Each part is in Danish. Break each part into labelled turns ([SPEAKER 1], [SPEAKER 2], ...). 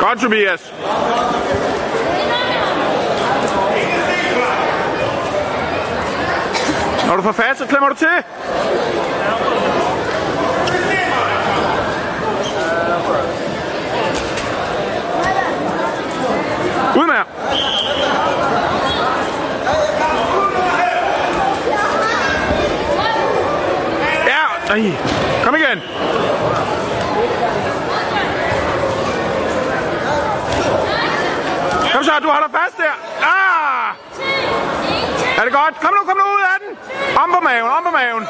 [SPEAKER 1] Godt, Tobias. Når du får fat, så klemmer du til. Ud med jer. Ja, ej. Kom igen. Kom så, du holder fast der. Ah! Er det godt? Kom nu, kom nu ud af den. Om på maven, om på maven.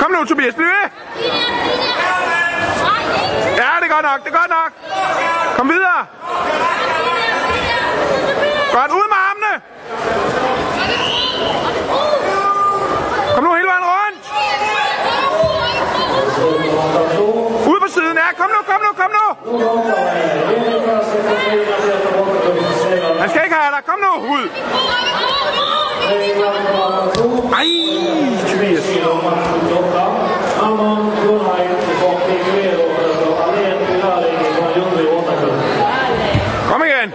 [SPEAKER 1] Kom nu, Tobias, bliv ved. Ja, det er godt nok, det er godt nok. Kom videre. Ja, kom nu, kom nu, kom nu! Han skal ikke have dig. Kom nu, ud! Ej, Tobias. Kom igen!